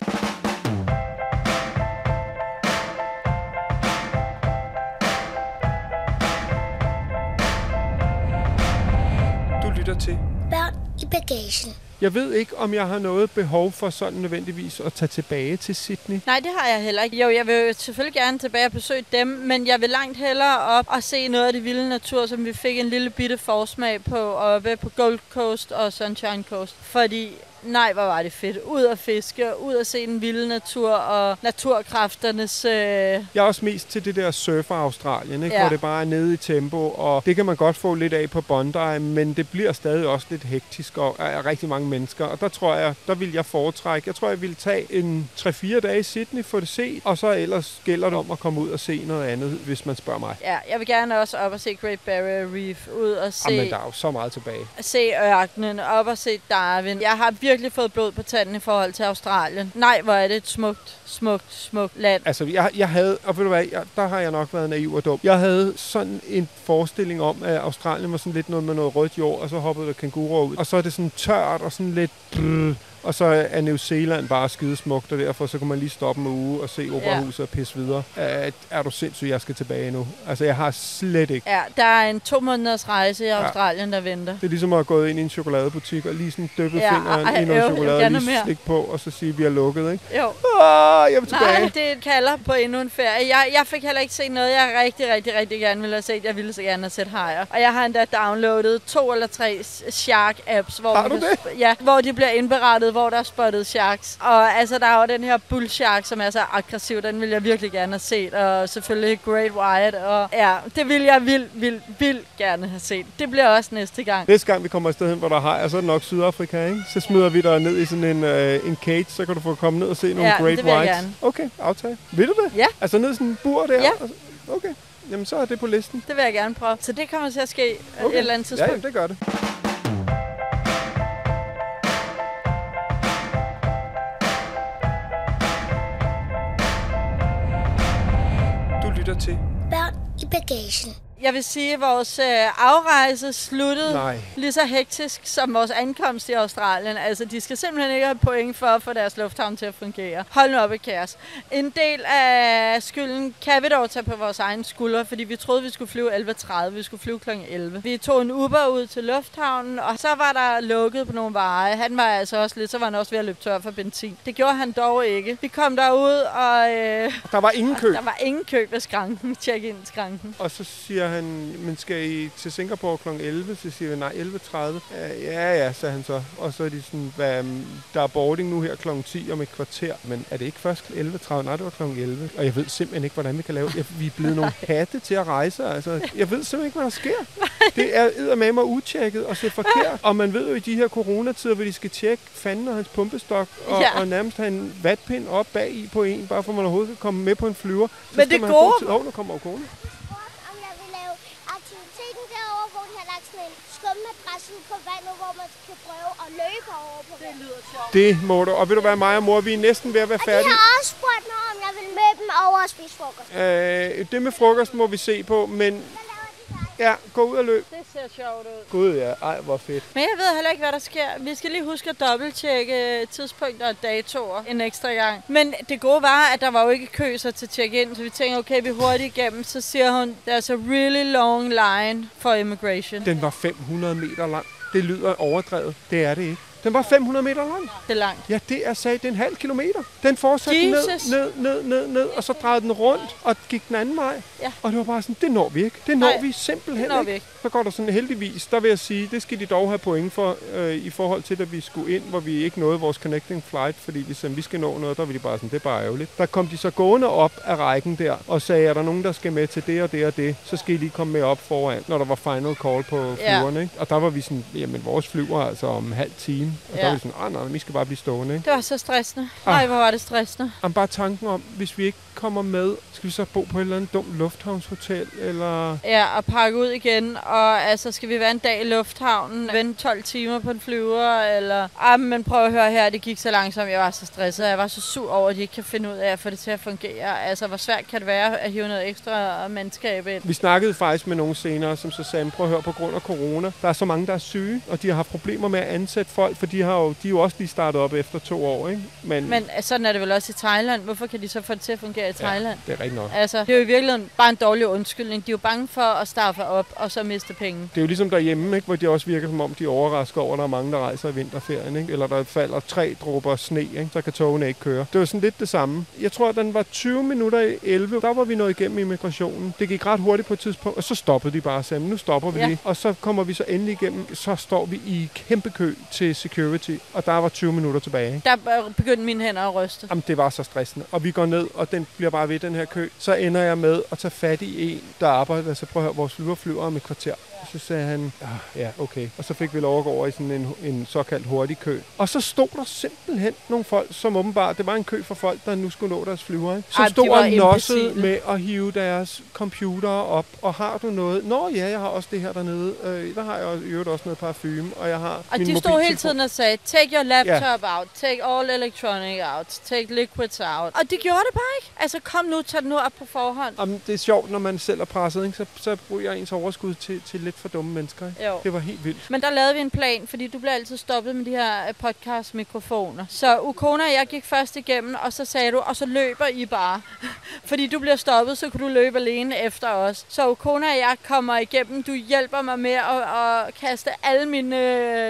Jeg ved ikke, om jeg har noget behov for sådan nødvendigvis at tage tilbage til Sydney. Nej, det har jeg heller ikke. Jo, jeg vil selvfølgelig gerne tilbage og besøge dem, men jeg vil langt hellere op og se noget af det vilde natur, som vi fik en lille bitte forsmag på oppe på Gold Coast og Sunshine Coast. Fordi nej, hvor var det fedt. Ud at fiske, ud at se den vilde natur og naturkræfternes... Øh... Jeg er også mest til det der surfer Australien, ikke? Ja. hvor det bare er nede i tempo, og det kan man godt få lidt af på Bondi, men det bliver stadig også lidt hektisk og er rigtig mange mennesker. Og der tror jeg, der vil jeg foretrække. Jeg tror, jeg vil tage en 3-4 dage i Sydney, få det set, og så ellers gælder det om at komme ud og se noget andet, hvis man spørger mig. Ja, jeg vil gerne også op og se Great Barrier Reef, ud og se, Jamen, der er jo så meget tilbage. se ørkenen, op og se Darwin. Jeg har virkelig fået blod på tanden i forhold til Australien. Nej, hvor er det et smukt, smukt, smukt land. Altså, jeg, jeg havde, og ved du hvad, jeg, der har jeg nok været naiv og dum. Jeg havde sådan en forestilling om, at Australien var sådan lidt noget med noget rødt jord, og så hoppede der kanguruer ud. Og så er det sådan tørt og sådan lidt... Brrr, og så er New Zealand bare skidesmukt, og derfor så kan man lige stoppe en uge og se operahuset og pisse videre. Er, er du sindssyg, jeg skal tilbage nu? Altså, jeg har slet ikke. Ja, der er en to måneders rejse i Australien, der venter. Det er ligesom at gå ind i en chokoladebutik og lige sådan dyppe Ja, fingeren ej, i noget chokolade og lige slikke på, og så sige, at vi er lukket, ikke? Jo. Ah, jeg vil tilbage. Nej, det kalder på endnu en ferie. Jeg, jeg fik heller ikke set noget, jeg rigtig, rigtig, rigtig gerne ville have set. Jeg ville så gerne have set hajer. Og jeg har endda downloadet to eller tre shark-apps, hvor, Har du sp- ja, hvor de bliver indberettet, hvor der er spottet sharks. Og altså, der er jo den her bull shark, som er så aggressiv. Den vil jeg virkelig gerne have set. Og selvfølgelig Great White. Og ja, det vil jeg vildt, vildt, vildt gerne have set. Det bliver også næste gang. Næste gang vi kommer et sted hen, hvor der har, så er det nok Sydafrika, ikke? Så smider vi dig ned i sådan en, øh, en cage, så kan du få komme ned og se nogle Ja, Great det vil jeg Whites. gerne. Okay, aftale. Vil du det? Ja. Altså ned i sådan en bur der? Ja. Og så- Okay, jamen så er det på listen. Det vil jeg gerne prøve. Så det kommer til at ske okay. Okay. et eller andet Ja, tidspunkt. jamen, det gør det. Lytter til... Børn i bagagen. Jeg vil sige, at vores øh, afrejse sluttede Nej. lige så hektisk som vores ankomst i Australien. Altså, de skal simpelthen ikke have point for at få deres lufthavn til at fungere. Hold nu op i kæres. En del af skylden kan vi dog tage på vores egen skuldre, fordi vi troede, vi skulle flyve 11.30. Vi skulle flyve kl. 11. Vi tog en Uber ud til lufthavnen, og så var der lukket på nogle veje. Han var altså også lidt, så var han også ved at løbe tør for benzin. Det gjorde han dog ikke. Vi kom derud, og øh, Der var ingen kø. der var ingen kø ved skranken, check-in-skranken. Og så siger han, men skal I til Singapore kl. 11? Så siger vi, nej, 11.30. Ja, ja, sagde han så. Og så er de sådan, hvad, der er boarding nu her kl. 10 om et kvarter. Men er det ikke først kl. 11.30? Nej, det var kl. 11. Og jeg ved simpelthen ikke, hvordan vi kan lave det. Vi er blevet nogle hatte til at rejse. Altså, jeg ved simpelthen ikke, hvad der sker. Det er eddermame og utjekket og så forkert. Og man ved jo i de her coronatider, hvor de skal tjekke fanden og hans pumpestok, og, Ja. og nærmest have en vatpind op bag i på en, bare for at man overhovedet kan komme med på en flyver. Så Men det man have god gode- tid. Åh, nu kommer jo kone. Om jeg vil lave aktiviteten derovre, hvor de har lagt sådan en skummadras ud på vandet, hvor man kan prøve at løbe over på det. lyder sjovt. Det må du. Og ved du hvad, mig og mor, vi er næsten ved at være Og de færdige. har også spurgt mig, om jeg vil med dem over og spise frokost. Øh, det med frokost må vi se på, men ja, gå ud og løb. Det ser sjovt ud. Gud ja, ej hvor fedt. Men jeg ved heller ikke, hvad der sker. Vi skal lige huske at dobbelttjekke tidspunkter og datoer en ekstra gang. Men det gode var, at der var jo ikke kø så til check-in, så vi tænker, okay, vi er hurtigt igennem. Så siger hun, there's a really long line for immigration. Den var 500 meter lang. Det lyder overdrevet. Det er det ikke. Den var 500 meter lang. Det er langt. Ja, det er sagt, det er en halv kilometer. Den fortsatte ned, Jesus. ned, ned, ned, ned, og så drejede den rundt og gik den anden vej. Ja. Og det var bare sådan, det når vi ikke. Det når Nej, vi simpelthen det når ikke. vi ikke. Så går der sådan heldigvis, der vil jeg sige, det skal de dog have point for, øh, i forhold til, at vi skulle ind, hvor vi ikke nåede vores connecting flight, fordi vi sagde, vi skal nå noget, der var de bare sådan, det er bare ærgerligt. Der kom de så gående op af rækken der, og sagde, er der nogen, der skal med til det og det og det, så skal I lige komme med op foran, når der var final call på Ja. flyverne. Ikke? Og der var vi sådan, jamen vores flyver er altså om halv time. Og der Ja. var vi sådan, ah, nej, vi skal bare blive stående. Ikke? Det var så stressende. Ah. Nej, hvor var det stressende. Jamen, bare tanken om, hvis vi ikke kommer med, skal vi så bo på et eller andet dumt lufthavnshotel, eller... Ja, og pakke ud igen. Og altså, skal vi være en dag i lufthavnen, vente 12 timer på en flyver, eller... Ah, men prøv at høre her, det gik så langsomt, jeg var så stresset. Jeg var så sur over, at de ikke kan finde ud af at få det til at fungere. Altså, hvor svært kan det være at hive noget ekstra mandskab ind? Vi snakkede faktisk med nogle senere, som så sagde, prøv at høre, på grund af corona, der er så mange, der er syge, og de har haft problemer med at ansætte folk, for de, har jo, de er jo også lige startet op efter to år, ikke? Men, Men sådan er det vel også i Thailand. Hvorfor kan de så få det til at fungere i Thailand? det er rigtigt nok. Altså, det er jo i virkeligheden bare en dårlig undskyldning. De er jo bange for at starte op og så miste penge. Det er jo ligesom derhjemme, ikke? hvor de også virker som om, de er overrasket over, at der er mange, der rejser i vinterferien. Ikke? Eller der falder tre dråber sne, ikke? så kan togene ikke køre. Det var sådan lidt det samme. Jeg tror, at den var 20 minutter i 11. Der var vi nået igennem immigrationen. Det gik ret hurtigt på et tidspunkt, og så stoppede de bare og sagde, nu stopper vi Ja. lige. Og så kommer vi så endelig igennem. Så står vi i kæmpe kø til security, og der var 20 minutter tilbage. Ikke? Der begyndte mine hænder at ryste. Jamen, det var så stressende. Og vi går ned, og den bliver bare ved, den her kø. Så ender jeg med at tage fat i en, der arbejder. Altså, prøv at høre, vores flyver flyver om et kvarter. Så sagde han, ah, ja, okay. Og så fik vi lov at gå over i sådan en, en såkaldt hurtig kø. Og så stod der simpelthen nogle folk, som åbenbart, det var en kø for folk, der nu skulle nå deres flyver. Ikke? Som Ej, stod og nossede med at hive deres computer op. Og har du noget? Nå ja, jeg har også det her dernede. Øh, der har jeg også, i øvrigt også noget parfume, og jeg har Og de stod hele tiden og sagde, take your laptop out, take all electronic out, take liquids out. Og de gjorde det bare ikke. Altså kom nu, tag det nu op på forhånd. Jamen, det er sjovt, når man selv er presset, ikke? Så, så bruger jeg ens overskud til, til lidt for dumme mennesker. Ikke? Jo. Det var helt vildt. Men der lavede vi en plan, fordi du bliver altid stoppet med de her øh, podcast-mikrofoner. Så Ukona og jeg gik først igennem, og så sagde du, og så løber I bare fordi du bliver stoppet, så kan du løbe alene efter os. Så Ukona og jeg kommer igennem. Du hjælper mig med at, at kaste alle mine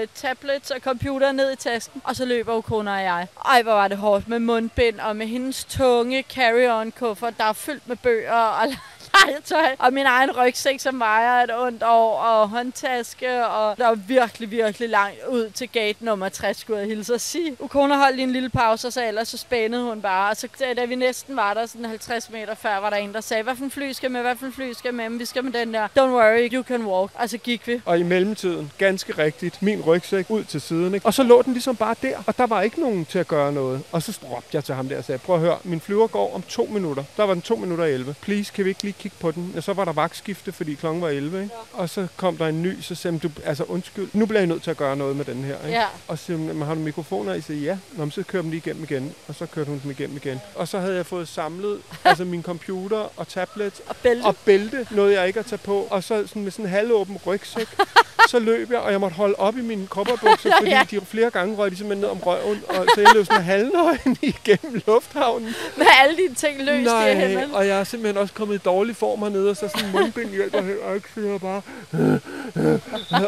øh, tablets og computer ned i tasken. Og så løber Ukona og jeg. Ej, hvor var det hårdt med mundbind og med hendes tunge carry-on-kuffert, der er fyldt med bøger og legetøj. Og min egen rygsæk, som vejer et ondt år, og håndtaske, og der var virkelig, virkelig langt ud til gate nummer 60, skulle jeg hilse at sige. Ukona holdt lige en lille pause, og så ellers så spændede hun bare. Og så da vi næsten var der, sådan 50 meter før, var der en, der sagde, hvad for en fly skal med, hvad for en fly skal med, men vi skal med den der. Don't worry, you can walk. Og så gik vi. Og i mellemtiden, ganske rigtigt, min rygsæk ud til siden. Ikke? Og så lå den ligesom bare der, og der var ikke nogen til at gøre noget. Og så råbte jeg til ham der og sagde, prøv at høre, min flyver går om to minutter. Der var den to minutter i 11. Please, kan vi ikke lige kigge på den? Og så var der vagtskifte, fordi klokken var 11. Ikke? Og så kom der en ny, så sagde du, altså undskyld, nu bliver jeg nødt til at gøre noget med den her. Ikke? Ja. Og så "Men har du mikrofoner? Jeg siger, ja. Nå, så kører dem lige igennem igen. Og så kørte hun dem igennem igen. Og så havde jeg fået samlet altså min computer og tablet Og bælte. og bælte, noget jeg ikke at tage på, og så sådan med sådan en halvåben rygsæk, så løb jeg, og jeg måtte holde op i mine kopperbukser, fordi ja. de flere gange røg de simpelthen ned om røven, og så jeg løb sådan halvnøgen igennem lufthavnen. Med alle dine ting løst i hænderne. og jeg er simpelthen også kommet i dårlig form hernede, og så sådan en mundbind hjælper heller ikke, så jeg bare...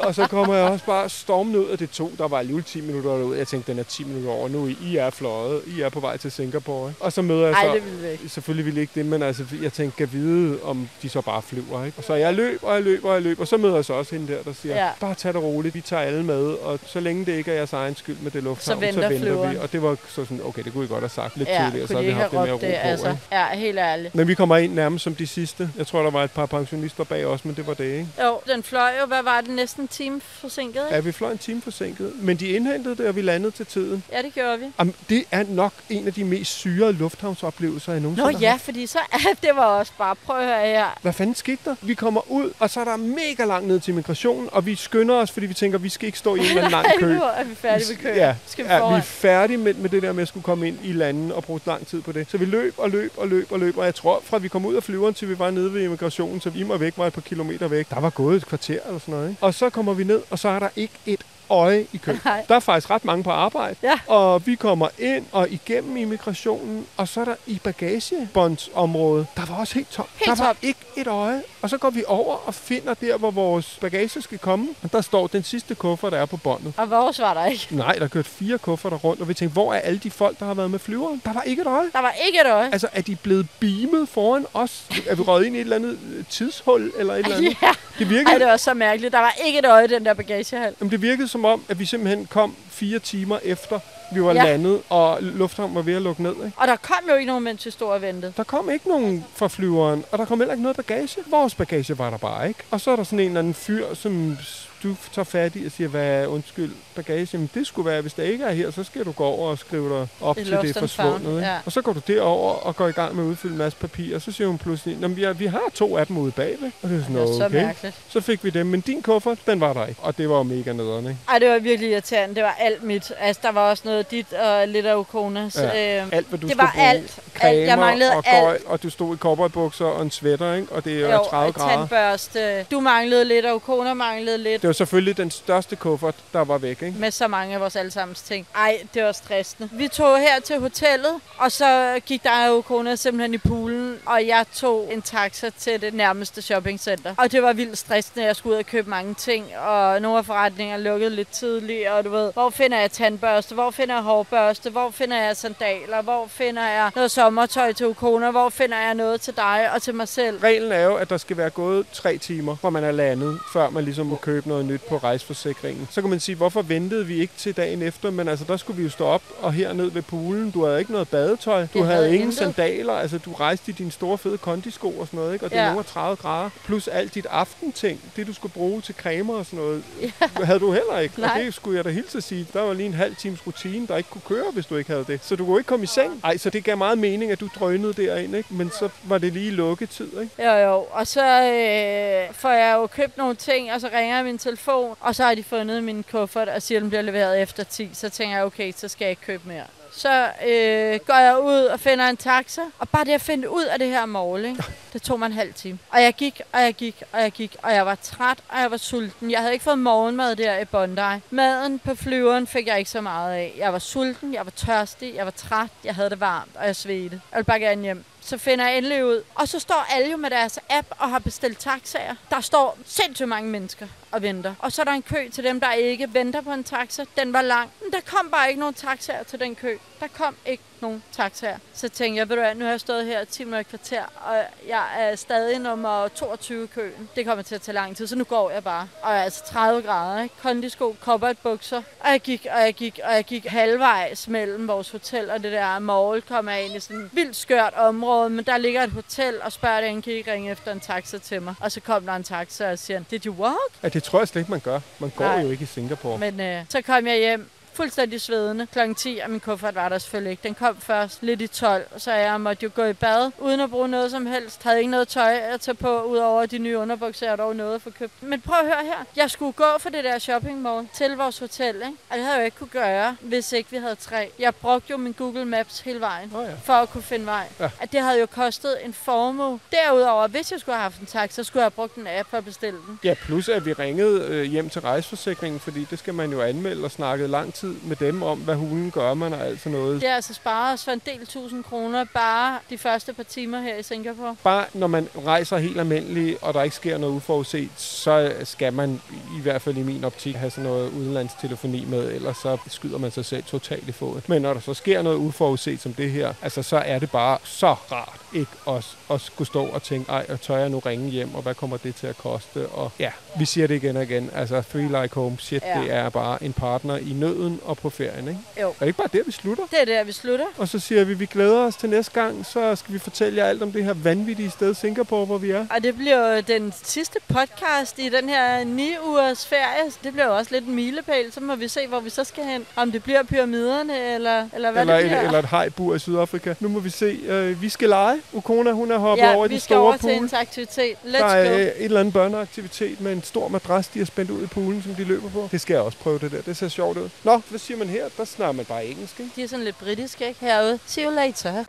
og så kommer jeg også bare stormende ud af det tog, der var alligevel 10 minutter derude. Jeg tænkte, den er 10 minutter over nu, I er fløjet, I er på vej til Singapore. Ikke? Og så møder jeg Ej, så... det ville vi ikke. Selvfølgelig ville ikke det, men altså, jeg tænkte, kan vide, om de så bare flyver, ikke? Og så jeg løb, og jeg løb, og jeg løb, og så møder jeg så også hende der, der siger, Ja. bare tag det roligt, vi tager alle med, og så længe det ikke er jeres egen skyld med det lufthavn, venter så venter flyveren. vi. Og det var så sådan, okay, det kunne I godt have sagt lidt Ja, tidligere, så havde de vi haft det mere ro det? på, Altså, ikke? ja, helt ærligt. Men vi kommer ind nærmest som de sidste. Jeg tror, der var et par pensionister bag os, men det var det, ikke? Jo, den fløj jo, hvad var det, næsten en time forsinket, ikke? Ja, vi fløj en time forsinket, men de indhentede det, og vi landede til tiden. Ja, det gjorde vi. Jamen, det er nok en af de mest syrede lufthavnsoplevelser, jeg Nå nogensinde har ja, haft. fordi så, det var også bare, prøv at høre her. Hvad fanden skete der? Vi kommer ud, og så er der mega langt ned til migrationen, og vi skynder os, fordi vi tænker, vi skal ikke stå i en eller anden lang kø. nu er vi færdige med køen. Ja, Skal vi ja vi er færdige med, med det der med at skulle komme ind i landet og bruge lang tid på det. Så vi løb og løb og løb og løb, og jeg tror, fra vi kom ud af flyveren, til vi var nede ved immigrationen, så vi var væk, var et par kilometer væk. Der var gået et kvarter eller sådan noget. Ikke? Og så kommer vi ned, og så er der ikke et øje i køen. Nej. Der er faktisk ret mange på arbejde. Ja. Og vi kommer ind og igennem immigrationen, og så er der i bagagebåndsområdet, der var også helt tomt. Helt der var tomt. ikke et øje. Og så går vi over og finder der, hvor vores bagage skal komme. Og der står den sidste kuffert, der er på båndet. Og vores var der ikke. Nej, der kørte fire kufferter rundt, og vi tænkte, hvor er alle de folk, der har været med flyveren? Der var ikke et øje. Der var ikke et øje. Altså, er de blevet beamet foran os? Er vi røget ind i et eller andet øh, tidshul, eller et eller andet? Ja. Det virkede, Ej, det var så mærkeligt. Der var ikke et øje i den der bagagehal. Jamen, det virkede som om, at vi simpelthen kom fire timer efter, vi var Ja. landet, og lufthavnen var ved at lukke ned. Ikke? Og der kom jo ikke nogen, mens vi stod og ventede. Der kom ikke nogen fra flyveren, og der kom heller ikke noget bagage. Vores bagage var der bare ikke. Og så er der sådan en eller anden fyr, som du tager fat i og siger, hvad undskyld, bagage? Jamen det skulle være, hvis det ikke er her, så skal du gå over og skrive dig op er til det forsvundet. ja. Og så går du derover og går i gang med at udfylde en masse papir, og så siger hun pludselig, at vi, har, vi har to af dem ude bagved. Og det er sådan, Det var så okay. mærkeligt. Så fik vi dem, men din kuffert, den var der ikke. Og det var jo mega nederen, ikke? Ej, det var virkelig irriterende. Det var alt mit. Altså, der var også noget dit og lidt af Ukonas. Ja. Øh, Alt, hvad du det var bruge. alt. alt. Jeg Cremer manglede og alt. gøjl, og du stod i cowboybukser og en sweater, ikke? Og det er Jo, 30 og grader. tandbørste. Du manglede lidt, og Ukona manglede lidt. Det var selvfølgelig den største kuffert, der var væk, ikke? med så mange af vores allesammens ting. Ej, det var stressende. Vi tog her til hotellet, og så gik der jo kone simpelthen i poolen, og jeg tog en taxa til det nærmeste shoppingcenter. Og det var vildt stressende, jeg skulle ud og købe mange ting, og nogle af forretningerne lukkede lidt tidligt, og du ved, hvor finder jeg tandbørste, hvor finder jeg hårbørste, hvor finder jeg sandaler, hvor finder jeg noget sommertøj til Ukona, hvor finder jeg noget til dig og til mig selv. Reglen er jo, at der skal være gået tre timer, hvor man er landet, før man ligesom må købe noget noget nyt på rejseforsikringen. Så kan man sige, hvorfor ventede vi ikke til dagen efter? Men altså, der skulle vi jo stå op og herned ved poolen. Du havde ikke noget badetøj. Du Jeg havde, havde ingen intet. sandaler. Altså, du rejste i dine store fede kondisko og sådan noget, ikke? Og det er Ja. af 30 grader. Plus alt dit aftenting, det du skulle bruge til cremer og sådan noget, ja. havde du heller ikke. Nej. Og det skulle jeg da hilse at sige. Der var lige en halv times rutine, der ikke kunne køre, hvis du ikke havde det. Så du kunne ikke komme i seng. Ej, så det gav meget mening, at du drønede derind, ikke? Men så var det lige lukketid, ikke? Jo, jo. Og så øh, får jeg jo købt nogle ting, og så ringer jeg min telefon, og så har de fundet min kuffert og siger, at den bliver leveret efter 10. Så tænker jeg, okay, så skal jeg ikke købe mere. Så øh, går jeg ud og finder en taxa, og bare det at finde ud af det her mål, ikke? det tog mig en halv time. Og jeg gik, og jeg gik, og jeg gik, og jeg var træt, og jeg var sulten. Jeg havde ikke fået morgenmad der i Bondi. Maden på flyveren fik jeg ikke så meget af. Jeg var sulten, jeg var tørstig, jeg var træt, jeg havde det varmt, og jeg svedte. Jeg ville bare gerne hjem. Så finder jeg endelig ud. Og så står alle jo med deres app og har bestilt taxaer. Der står sindssygt mange mennesker og venter. Og så er der en kø til dem, der ikke venter på en taxa. Den var lang. Men der kom bare ikke nogen taxaer til den kø. Der kom ikke nogen taxaer. Så tænkte jeg, ved du hvad, nu har jeg stået her 10 minutter kvarter, og jeg er stadig nummer 22 i køen. Det kommer til at tage lang tid, så nu går jeg bare. Og jeg er altså 30 grader, ikke? Kondisko, bukser. Og jeg gik, og jeg gik, og jeg gik halvvejs mellem vores hotel og det der mall, kom jeg ind i sådan et vildt skørt område, men der ligger et hotel og spørger, at kan I ikke ringe efter en taxa til mig? Og så kom der en taxa og siger, did you walk? Ja, det tror jeg slet ikke, man gør. Man går Nej. jo ikke i Singapore. Men øh, så kom jeg hjem, fuldstændig svedende. Klokken 10, og min kuffert var der selvfølgelig ikke. Den kom først lidt i 12, så jeg måtte jo gå i bad, uden at bruge noget som helst. Havde ikke noget tøj at tage på, udover de nye underbukser, jeg dog noget at få købt. Men prøv at høre her. Jeg skulle gå for det der shopping mall til vores hotel, ikke? Og det havde jeg jo ikke kunne gøre, hvis ikke vi havde tre. Jeg brugte jo min Google Maps hele vejen, Nå ja. for at kunne finde vej. Ja. At det havde jo kostet en formue. Derudover, hvis jeg skulle have haft en taxa, så skulle jeg have brugt en app for at bestille den. Ja, plus at vi ringede øh, hjem til rejseforsikringen, fordi det skal man jo anmelde og snakke lang tid med dem om, hvad hulen gør man og alt sådan noget. Det har altså sparet os for en del tusind kroner bare de første par timer her i Singapore. Bare når man rejser helt almindeligt, og der ikke sker noget uforudset, så skal man i hvert fald i min optik have sådan noget udenlandstelefoni med, ellers så skyder man sig selv totalt i foden. Men når der så sker noget uforudset som det her, altså så er det bare så rart ikke også at skulle stå og tænke, ej, og tør jeg nu ringe hjem, og hvad kommer det til at koste? Og ja, vi siger det igen og igen, altså Three Like Home, shit, ja. det er bare en partner i nøden og på ferien, ikke? Jo. Er det ikke bare der, vi slutter? Det er der, vi slutter. Og så siger vi, vi glæder os til næste gang, så skal vi fortælle jer alt om det her vanvittige sted Singapore, hvor vi er. Og det bliver den sidste podcast i den her 9 ugers ferie. Det bliver jo også lidt en milepæl. Så må vi se, hvor vi så skal hen. Om det bliver pyramiderne, eller, eller hvad Eller det bliver. et, eller et hajbur i Sydafrika. Nu må vi se. Øh, vi skal lege. Ukona, hun er hoppet ja, over i vi den skal store over til pool. en aktivitet. Let's Der er go. øh, et eller andet børneaktivitet med en stor madras, de har spændt ud i poolen, som de løber på. Det skal jeg også prøve, det der. Det ser sjovt ud. Nå, hvad siger man her? Der snakker man bare engelsk, ikke? De er sådan lidt britiske, ikke? Herude. See you later.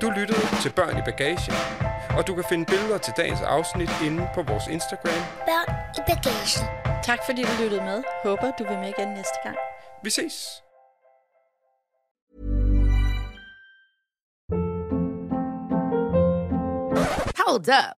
Du lyttede til Børn i Bagagen, og du kan finde billeder til dagens afsnit inde på vores Instagram. Børn i bagagen. Tak fordi du lyttede med. Håber, du vil med igen næste gang. Vi ses! Hold up.